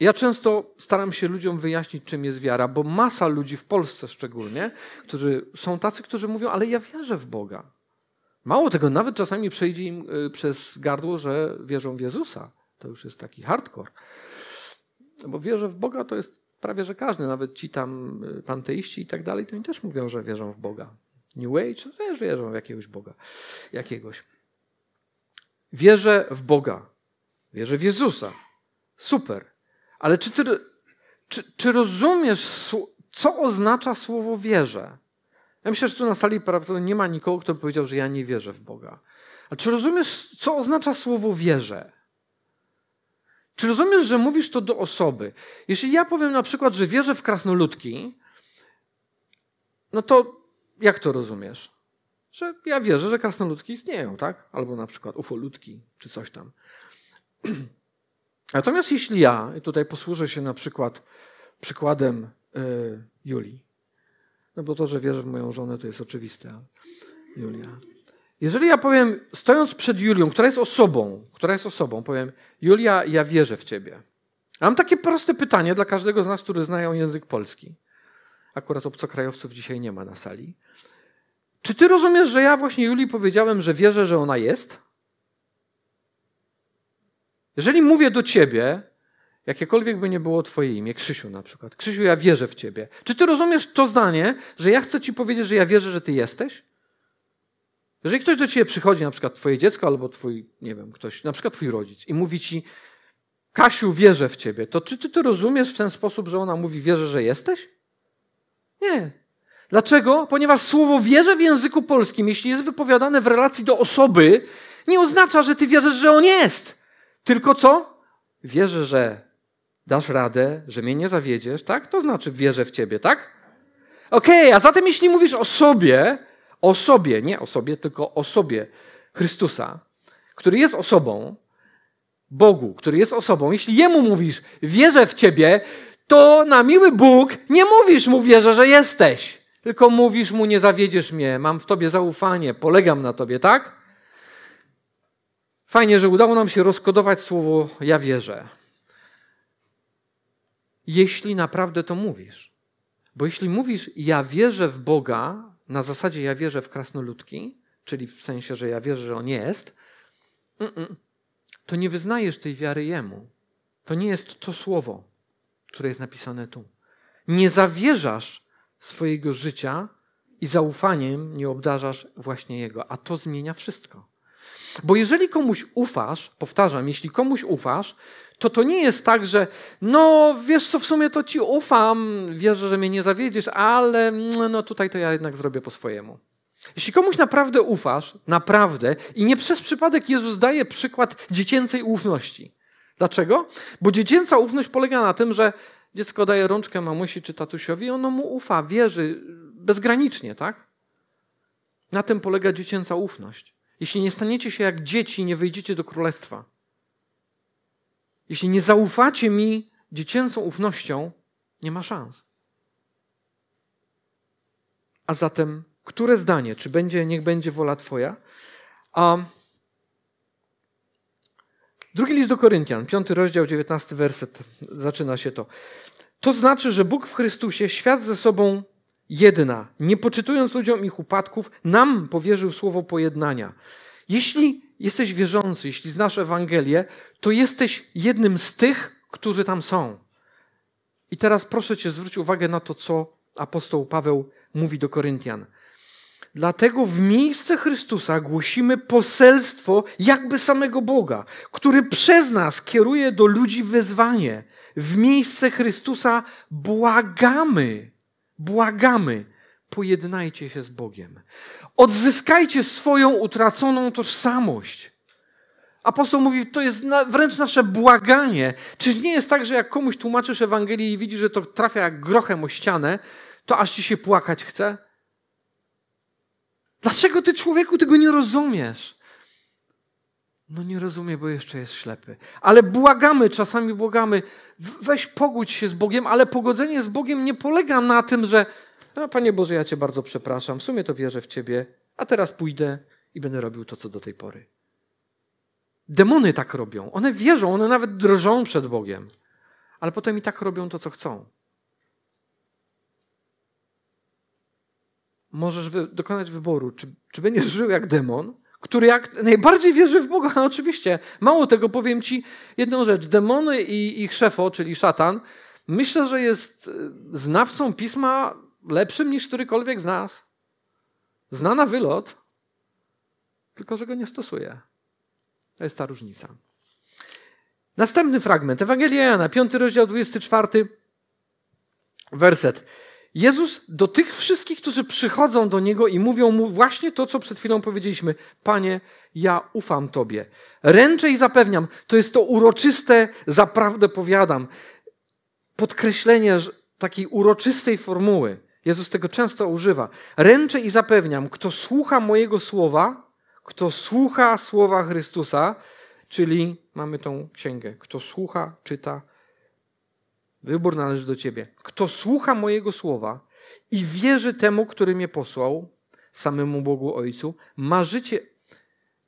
S2: ja często staram się ludziom wyjaśnić, czym jest wiara, bo masa ludzi w Polsce szczególnie, którzy są tacy, którzy mówią, ale ja wierzę w Boga. Mało tego, nawet czasami przejdzie im y, przez gardło, że wierzą w Jezusa. To już jest taki hardcore. Bo wierzę w Boga to jest prawie, że każdy, nawet ci tam y, panteiści i tak dalej, to oni też mówią, że wierzą w Boga. New Age też wierzą w jakiegoś Boga. Jakiegoś. Wierzę w Boga. Wierzę w Jezusa. Super. Ale czy, ty, czy, czy rozumiesz, co oznacza słowo wierzę? Ja myślę, że tu na sali nie ma nikogo, kto by powiedział, że ja nie wierzę w Boga. A czy rozumiesz, co oznacza słowo wierzę? Czy rozumiesz, że mówisz to do osoby? Jeśli ja powiem na przykład, że wierzę w krasnoludki, no to jak to rozumiesz? Że ja wierzę, że krasnoludki istnieją, tak? Albo na przykład ufoludki, czy coś tam. Natomiast jeśli ja, i tutaj posłużę się na przykład przykładem y, Julii, no bo to, że wierzę w moją żonę, to jest oczywiste. Julia. Jeżeli ja powiem, stojąc przed Julią, która jest osobą, która jest osobą, powiem, Julia, ja wierzę w ciebie. mam takie proste pytanie dla każdego z nas, który znają język polski. Akurat obcokrajowców dzisiaj nie ma na sali. Czy ty rozumiesz, że ja właśnie Julii powiedziałem, że wierzę, że ona jest? Jeżeli mówię do ciebie, jakiekolwiek by nie było twoje imię, Krzysiu na przykład, Krzysiu, ja wierzę w ciebie. Czy ty rozumiesz to zdanie, że ja chcę ci powiedzieć, że ja wierzę, że ty jesteś? Jeżeli ktoś do ciebie przychodzi, na przykład twoje dziecko albo twój, nie wiem, ktoś, na przykład twój rodzic i mówi ci, Kasiu, wierzę w ciebie, to czy ty to rozumiesz w ten sposób, że ona mówi, wierzę, że jesteś? Nie. Dlaczego? Ponieważ słowo wierzę w języku polskim, jeśli jest wypowiadane w relacji do osoby, nie oznacza, że ty wierzysz, że on jest. Tylko co? Wierzę, że dasz radę, że mnie nie zawiedziesz, tak? To znaczy wierzę w ciebie, tak? Okej, okay, a zatem jeśli mówisz o sobie, o sobie, nie o sobie, tylko o sobie Chrystusa, który jest osobą, Bogu, który jest osobą, jeśli Jemu mówisz, wierzę w Ciebie, to na miły Bóg nie mówisz mu, wierzę, że jesteś, tylko mówisz mu, nie zawiedziesz mnie, mam w Tobie zaufanie, polegam na Tobie, tak? Fajnie, że udało nam się rozkodować słowo ja wierzę. Jeśli naprawdę to mówisz. Bo jeśli mówisz ja wierzę w Boga, na zasadzie ja wierzę w krasnoludki, czyli w sensie, że ja wierzę, że on jest, to nie wyznajesz tej wiary jemu. To nie jest to słowo, które jest napisane tu. Nie zawierzasz swojego życia i zaufaniem nie obdarzasz właśnie jego, a to zmienia wszystko. Bo jeżeli komuś ufasz, powtarzam, jeśli komuś ufasz, to to nie jest tak, że no wiesz co, w sumie to ci ufam, wierzę, że mnie nie zawiedziesz, ale mm, no tutaj to ja jednak zrobię po swojemu. Jeśli komuś naprawdę ufasz, naprawdę, i nie przez przypadek Jezus daje przykład dziecięcej ufności. Dlaczego? Bo dziecięca ufność polega na tym, że dziecko daje rączkę mamusi czy tatusiowi ono mu ufa, wierzy bezgranicznie, tak? Na tym polega dziecięca ufność. Jeśli nie staniecie się jak dzieci, nie wejdziecie do królestwa. Jeśli nie zaufacie mi dziecięcą ufnością, nie ma szans. A zatem, które zdanie, czy będzie, niech będzie wola Twoja? A drugi list do Koryntian, piąty rozdział, dziewiętnasty werset, zaczyna się to. To znaczy, że Bóg w Chrystusie świat ze sobą jedna, nie poczytując ludziom ich upadków, nam powierzył słowo pojednania. Jeśli jesteś wierzący, jeśli znasz Ewangelię, to jesteś jednym z tych, którzy tam są. I teraz proszę Cię zwróć uwagę na to, co apostoł Paweł mówi do Koryntian. Dlatego w miejsce Chrystusa głosimy poselstwo jakby samego Boga, który przez nas kieruje do ludzi wezwanie. W miejsce Chrystusa błagamy, błagamy, pojednajcie się z Bogiem. Odzyskajcie swoją utraconą tożsamość. Apostoł mówi, to jest wręcz nasze błaganie. Czy nie jest tak, że jak komuś tłumaczysz Ewangelię i widzi, że to trafia jak grochem o ścianę, to aż ci się płakać chce? Dlaczego ty człowieku tego nie rozumiesz? No nie rozumie, bo jeszcze jest ślepy. Ale błagamy, czasami błagamy, weź pogódź się z Bogiem, ale pogodzenie z Bogiem nie polega na tym, że no, Panie Boże, ja Cię bardzo przepraszam, w sumie to wierzę w Ciebie, a teraz pójdę i będę robił to, co do tej pory. Demony tak robią. One wierzą, one nawet drżą przed Bogiem. Ale potem i tak robią to, co chcą. Możesz wy dokonać wyboru, czy, czy będziesz żył jak demon, który jak najbardziej wierzy w Boga. No oczywiście, mało tego, powiem ci jedną rzecz. Demony i ich szefo, czyli szatan, myślę, że jest e, znawcą pisma lepszym niż którykolwiek z nas. Zna na wylot, tylko że go nie stosuje. To jest ta różnica. Następny fragment. Ewangelia Jana, 5 rozdział, 24 werset. Jezus do tych wszystkich, którzy przychodzą do Niego i mówią Mu właśnie to, co przed chwilą powiedzieliśmy. Panie, ja ufam Tobie. Ręczę i zapewniam. To jest to uroczyste, zaprawdę powiadam. Podkreślenie takiej uroczystej formuły. Jezus tego często używa. Ręczę i zapewniam, kto słucha mojego słowa, kto słucha słowa Chrystusa, czyli mamy tą księgę, kto słucha, czyta, Wybór należy do ciebie. Kto słucha mojego słowa i wierzy temu, który mnie posłał, samemu Bogu Ojcu, ma życie.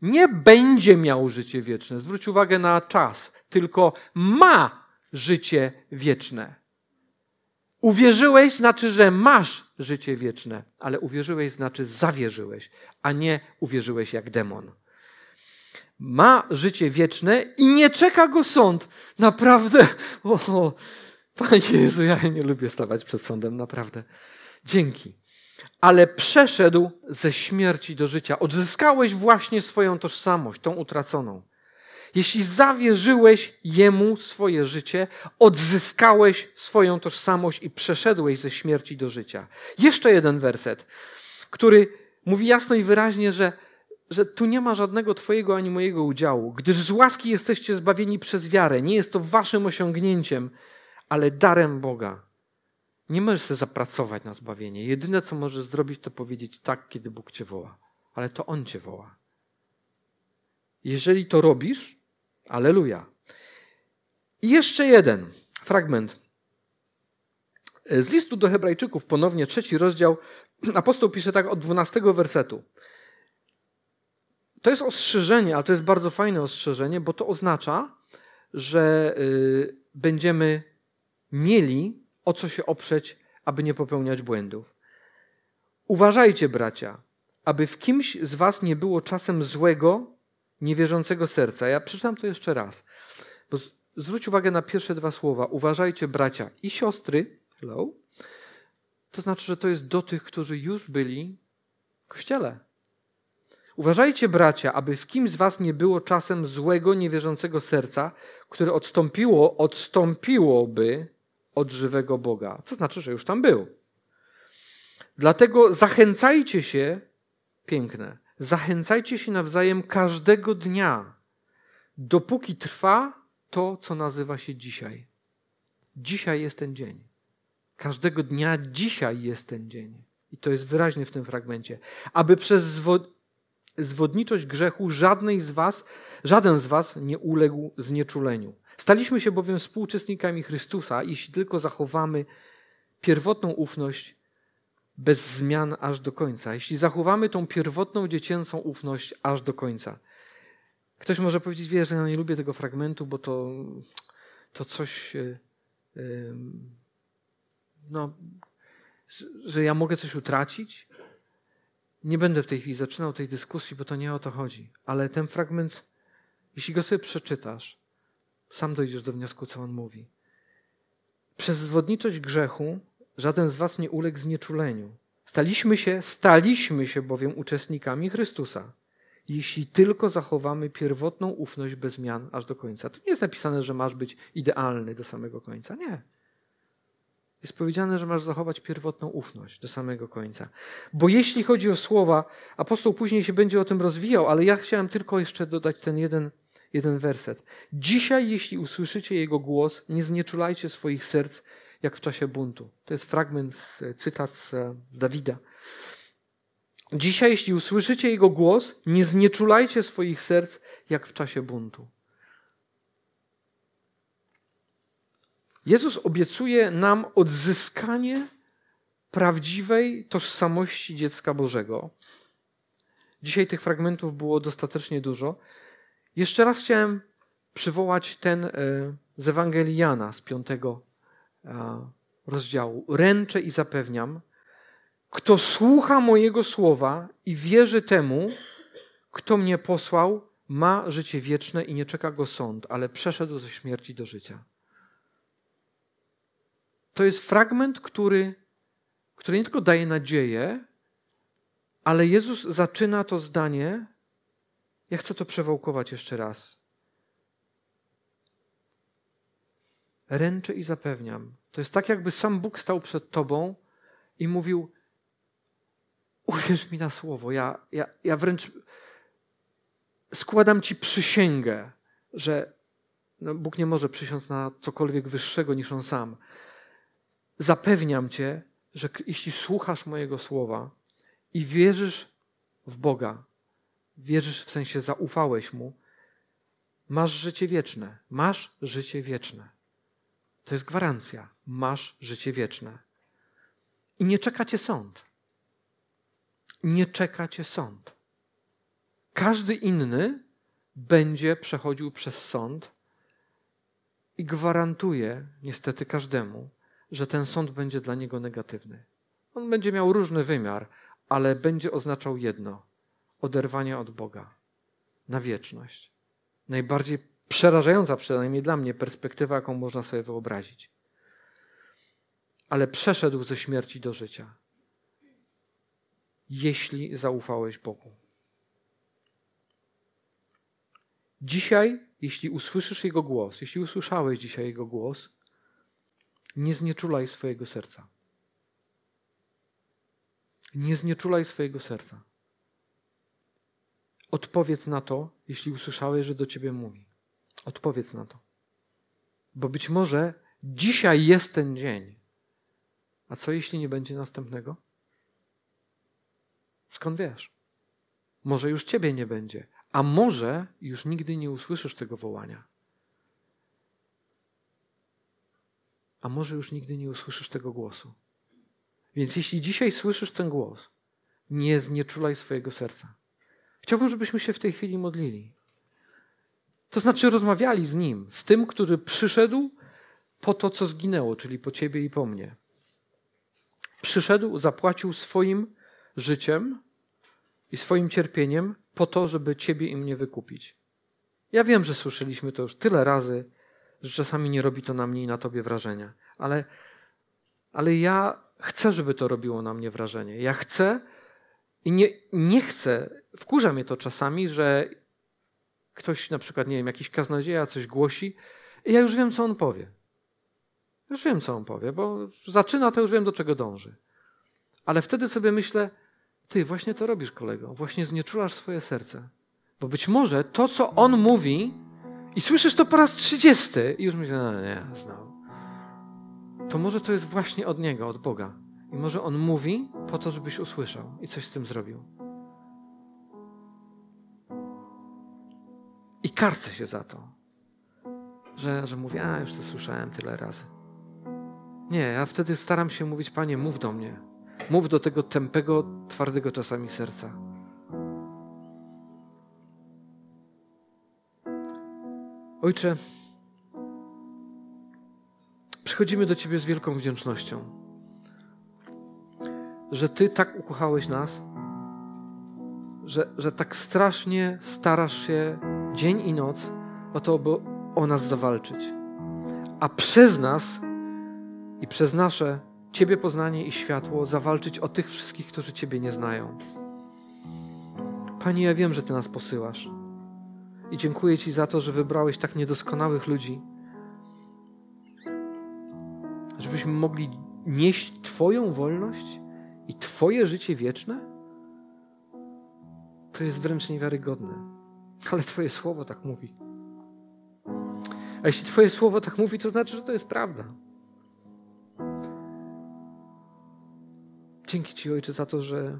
S2: Nie będzie miał życie wieczne. Zwróć uwagę na czas, tylko ma życie wieczne. Uwierzyłeś znaczy, że masz życie wieczne, ale uwierzyłeś znaczy zawierzyłeś, a nie uwierzyłeś jak demon. Ma życie wieczne i nie czeka go sąd. Naprawdę. O, Panie Jezu, ja nie lubię stawać przed sądem, naprawdę. Dzięki. Ale przeszedł ze śmierci do życia. Odzyskałeś właśnie swoją tożsamość, tą utraconą. Jeśli zawierzyłeś Jemu swoje życie, odzyskałeś swoją tożsamość i przeszedłeś ze śmierci do życia. Jeszcze jeden werset, który mówi jasno i wyraźnie, że, że tu nie ma żadnego Twojego ani mojego udziału, gdyż z łaski jesteście zbawieni przez wiarę. Nie jest to waszym osiągnięciem, ale darem Boga. Nie możesz sobie zapracować na zbawienie. Jedyne, co możesz zrobić, to powiedzieć tak, kiedy Bóg cię woła. Ale to On cię woła. Jeżeli to robisz, aleluja. I jeszcze jeden fragment. Z listu do Hebrajczyków, ponownie trzeci rozdział, apostoł pisze tak od dwunastego wersetu. To jest ostrzeżenie, ale to jest bardzo fajne ostrzeżenie, bo to oznacza, że y, będziemy mieli o co się oprzeć, aby nie popełniać błędów. Uważajcie, bracia, aby w kimś z was nie było czasem złego, niewierzącego serca. Ja przeczytam to jeszcze raz. Bo zwróć uwagę na pierwsze dwa słowa. Uważajcie, bracia i siostry. Hello. To znaczy, że to jest do tych, którzy już byli w kościele. Uważajcie, bracia, aby w kim z was nie było czasem złego, niewierzącego serca, które odstąpiło, odstąpiłoby od żywego Boga. Co znaczy, że już tam był. Dlatego zachęcajcie się, piękne, zachęcajcie się nawzajem każdego dnia, dopóki trwa to, co nazywa się dzisiaj. Dzisiaj jest ten dzień. Każdego dnia dzisiaj jest ten dzień. I to jest wyraźne w tym fragmencie. Aby przez zwodniczość grzechu żadnej z was, żaden z was nie uległ znieczuleniu. Staliśmy się bowiem współuczestnikami Chrystusa, jeśli tylko zachowamy pierwotną ufność bez zmian aż do końca. Jeśli zachowamy tą pierwotną dziecięcą ufność aż do końca. Ktoś może powiedzieć, wie, że ja nie lubię tego fragmentu, bo to, to coś, e, no, że ja mogę coś utracić. Nie będę w tej chwili zaczynał tej dyskusji, bo to nie o to chodzi. Ale ten fragment, jeśli go sobie przeczytasz, sam dojdziesz do wniosku, co on mówi. Przez zwodniczość grzechu żaden z was nie uległ znieczuleniu. Staliśmy się, staliśmy się bowiem uczestnikami Chrystusa, jeśli tylko zachowamy pierwotną ufność bez zmian aż do końca. Tu nie jest napisane, że masz być idealny do samego końca. Nie. Jest powiedziane, że masz zachować pierwotną ufność do samego końca. Bo jeśli chodzi o słowa, apostoł później się będzie o tym rozwijał, ale ja chciałem tylko jeszcze dodać ten jeden jeden werset. Dzisiaj, jeśli usłyszycie Jego głos, nie znieczulajcie swoich serc, jak w czasie buntu. To jest fragment, z, cytat z, z Dawida. Dzisiaj, jeśli usłyszycie Jego głos, nie znieczulajcie swoich serc, jak w czasie buntu. Jezus obiecuje nam odzyskanie prawdziwej tożsamości dziecka Bożego. Dzisiaj tych fragmentów było dostatecznie dużo. Jeszcze raz chciałem przywołać ten e, z Ewangelii Jana z piątego rozdziału. Ręczę i zapewniam, kto słucha mojego słowa i wierzy temu, kto mnie posłał, ma życie wieczne i nie czeka go sąd, ale przeszedł ze śmierci do życia. To jest fragment, który, który nie tylko daje nadzieję, ale Jezus zaczyna to zdanie. Ja chcę to przewałkować jeszcze raz. Ręczę i zapewniam. To jest tak, jakby sam Bóg stał przed tobą i mówił: Uwierz mi na słowo. Ja, ja, ja wręcz składam ci przysięgę, że no Bóg nie może przysiąc na cokolwiek wyższego niż on sam. Zapewniam cię, że jeśli słuchasz mojego słowa i wierzysz w Boga, wierzysz w sensie zaufałeś mu, masz życie wieczne. Masz życie wieczne. To jest gwarancja. Masz życie wieczne. I nie czeka cię sąd. Nie czeka cię sąd. Każdy inny będzie przechodził przez sąd i gwarantuje niestety każdemu, że ten sąd będzie dla niego negatywny. On będzie miał różny wymiar, ale będzie oznaczał jedno: oderwanie od Boga na wieczność. Najbardziej przerażająca, przynajmniej dla mnie, perspektywa, jaką można sobie wyobrazić. Ale przeszedł ze śmierci do życia, jeśli zaufałeś Bogu. Dzisiaj, jeśli usłyszysz Jego głos, jeśli usłyszałeś dzisiaj Jego głos, nie znieczulaj swojego serca. Nie znieczulaj swojego serca. Odpowiedz na to, jeśli usłyszałeś, że do ciebie mówi. Odpowiedz na to. Bo być może dzisiaj jest ten dzień. A co jeśli nie będzie następnego? Skąd wiesz? Może już ciebie nie będzie, a może już nigdy nie usłyszysz tego wołania. A może już nigdy nie usłyszysz tego głosu. Więc jeśli dzisiaj słyszysz ten głos, nie znieczulaj swojego serca. Chciałbym, żebyśmy się w tej chwili modlili. To znaczy rozmawiali z Nim, z tym, który przyszedł po to, co zginęło, czyli po Ciebie i po mnie. Przyszedł, zapłacił swoim życiem i swoim cierpieniem po to, żeby Ciebie i mnie wykupić. Ja wiem, że słyszeliśmy to już tyle razy, że czasami nie robi to na mnie i na Tobie wrażenia, ale, ale ja chcę, żeby to robiło na mnie wrażenie. Ja chcę i nie, nie chcę, wkurza mnie to czasami, że ktoś na przykład, nie wiem, jakiś kaznodzieja coś głosi i ja już wiem, co on powie. Już wiem, co on powie, bo zaczyna, to już wiem, do czego dąży. Ale wtedy sobie myślę, ty właśnie to robisz, kolego. Właśnie znieczulasz swoje serce. Bo być może to, co on mówi, i słyszysz to po raz trzydziesty, i już myślę, no nie, znał. To może to jest właśnie od niego, od Boga. I może on mówi po to, żebyś usłyszał i coś z tym zrobił. I karcę się za to, że, że mówię, a już to słyszałem tyle razy. Nie, ja wtedy staram się mówić, Panie, mów do mnie. Mów do tego tępego, twardego czasami serca. Ojcze, przychodzimy do Ciebie z wielką wdzięcznością, że Ty tak ukochałeś nas, że, że tak strasznie starasz się dzień i noc o to, by o nas zawalczyć. A przez nas i przez nasze Ciebie poznanie i światło zawalczyć o tych wszystkich, którzy Ciebie nie znają. Panie, ja wiem, że Ty nas posyłasz. I dziękuję Ci za to, że wybrałeś tak niedoskonałych ludzi, żebyśmy mogli nieść Twoją wolność i Twoje życie wieczne? To jest wręcz niewiarygodne. Ale Twoje słowo tak mówi. A jeśli Twoje słowo tak mówi, to znaczy, że to jest prawda. Dzięki Ci, Ojcze, za to, że,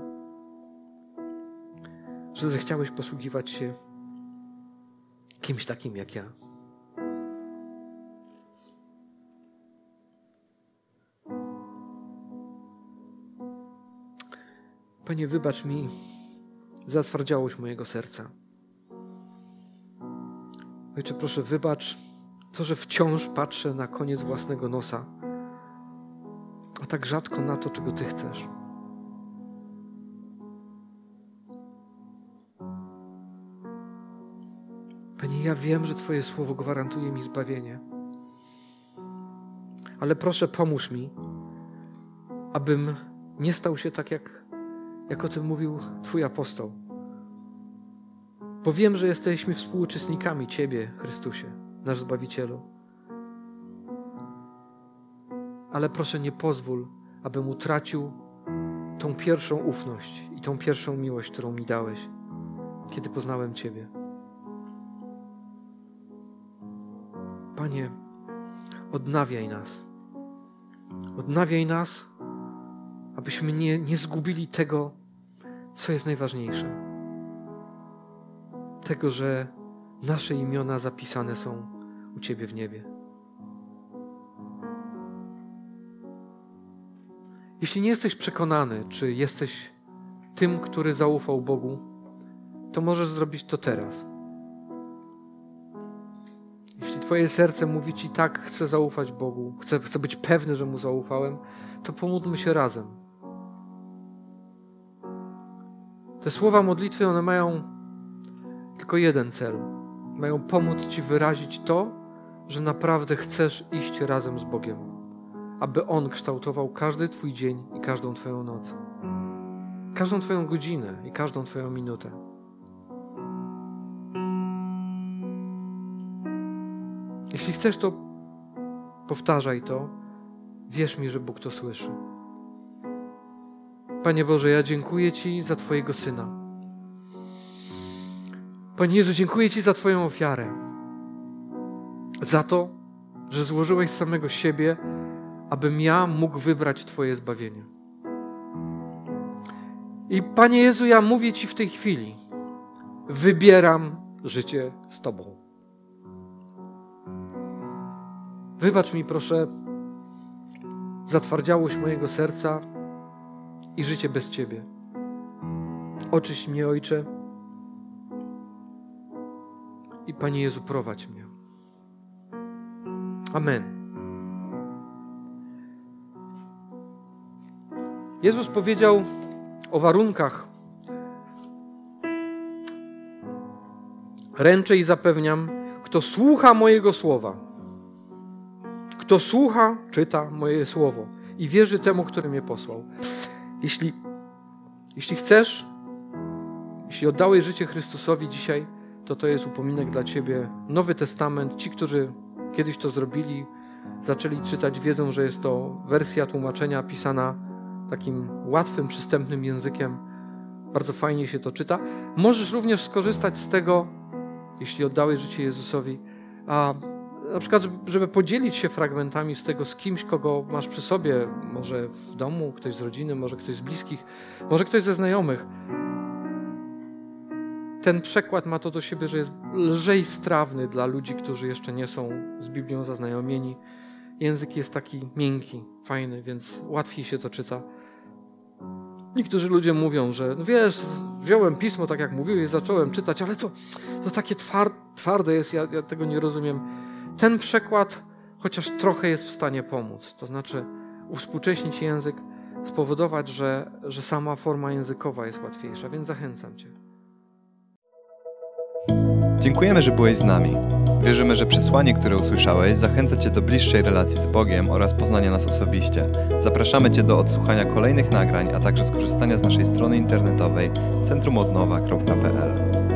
S2: że zechciałeś posługiwać się kimś takim jak ja. Panie, wybacz mi zatwardziałość mojego serca. Ojcze, proszę, wybacz to, że wciąż patrzę na koniec własnego nosa, a tak rzadko na to, czego Ty chcesz. Panie, ja wiem, że Twoje słowo gwarantuje mi zbawienie. Ale proszę, pomóż mi, abym nie stał się tak, jak, jak o tym mówił Twój apostoł. Bo wiem, że jesteśmy współuczestnikami Ciebie, Chrystusie, nasz Zbawicielu. Ale proszę, nie pozwól, abym utracił tą pierwszą ufność i tą pierwszą miłość, którą mi dałeś, kiedy poznałem Ciebie. Panie, odnawiaj nas. Odnawiaj nas, abyśmy nie, nie zgubili tego, co jest najważniejsze. Tego, że nasze imiona zapisane są u Ciebie w niebie. Jeśli nie jesteś przekonany, czy jesteś tym, który zaufał Bogu, to możesz zrobić to teraz. Jeśli Twoje serce mówi Ci tak, chcę zaufać Bogu, chcę, chcę być pewny, że Mu zaufałem, to pomódlmy się razem. Te słowa modlitwy, one mają tylko jeden cel. Mają pomóc Ci wyrazić to, że naprawdę chcesz iść razem z Bogiem, aby On kształtował każdy Twój dzień i każdą Twoją noc, każdą Twoją godzinę i każdą Twoją minutę. Jeśli chcesz, to powtarzaj to. Wierz mi, że Bóg to słyszy. Panie Boże, ja dziękuję Ci za Twojego Syna. Panie Jezu, dziękuję Ci za Twoją ofiarę. Za to, że złożyłeś samego siebie, abym ja mógł wybrać Twoje zbawienie. I Panie Jezu, ja mówię Ci w tej chwili, wybieram życie z Tobą. Wybacz mi, proszę, zatwardziałość mojego serca i życie bez Ciebie. Oczyś mnie, Ojcze. I Panie Jezu, prowadź mnie. Amen. Jezus powiedział o warunkach. Ręczę i zapewniam, kto słucha mojego słowa kto słucha, czyta moje słowo i wierzy temu, który mnie posłał. Jeśli, jeśli chcesz, jeśli oddałeś życie Chrystusowi dzisiaj, to to jest upominek dla Ciebie. Nowy Testament, ci, którzy kiedyś to zrobili, zaczęli czytać, wiedzą, że jest to wersja tłumaczenia pisana takim łatwym, przystępnym językiem. Bardzo fajnie się to czyta. Możesz również skorzystać z tego, jeśli oddałeś życie Jezusowi, a na przykład, żeby podzielić się fragmentami z tego z kimś, kogo masz przy sobie, może w domu, ktoś z rodziny, może ktoś z bliskich, może ktoś ze znajomych. Ten przekład ma to do siebie, że jest lżej strawny dla ludzi, którzy jeszcze nie są z Biblią zaznajomieni. Język jest taki miękki, fajny, więc łatwiej się to czyta. Niektórzy ludzie mówią, że no wiesz, wziąłem pismo tak jak mówił i zacząłem czytać, ale to, to takie twarde jest, ja, ja tego nie rozumiem ten przekład chociaż trochę jest w stanie pomóc. To znaczy uwspółcześnić język, spowodować, że, że sama forma językowa jest łatwiejsza, więc zachęcam Cię.
S3: Dziękujemy, że byłeś z nami. Wierzymy, że przesłanie, które usłyszałeś, zachęca Cię do bliższej relacji z Bogiem oraz poznania nas osobiście. Zapraszamy Cię do odsłuchania kolejnych nagrań, a także skorzystania z naszej strony internetowej centrumodnowa.pl.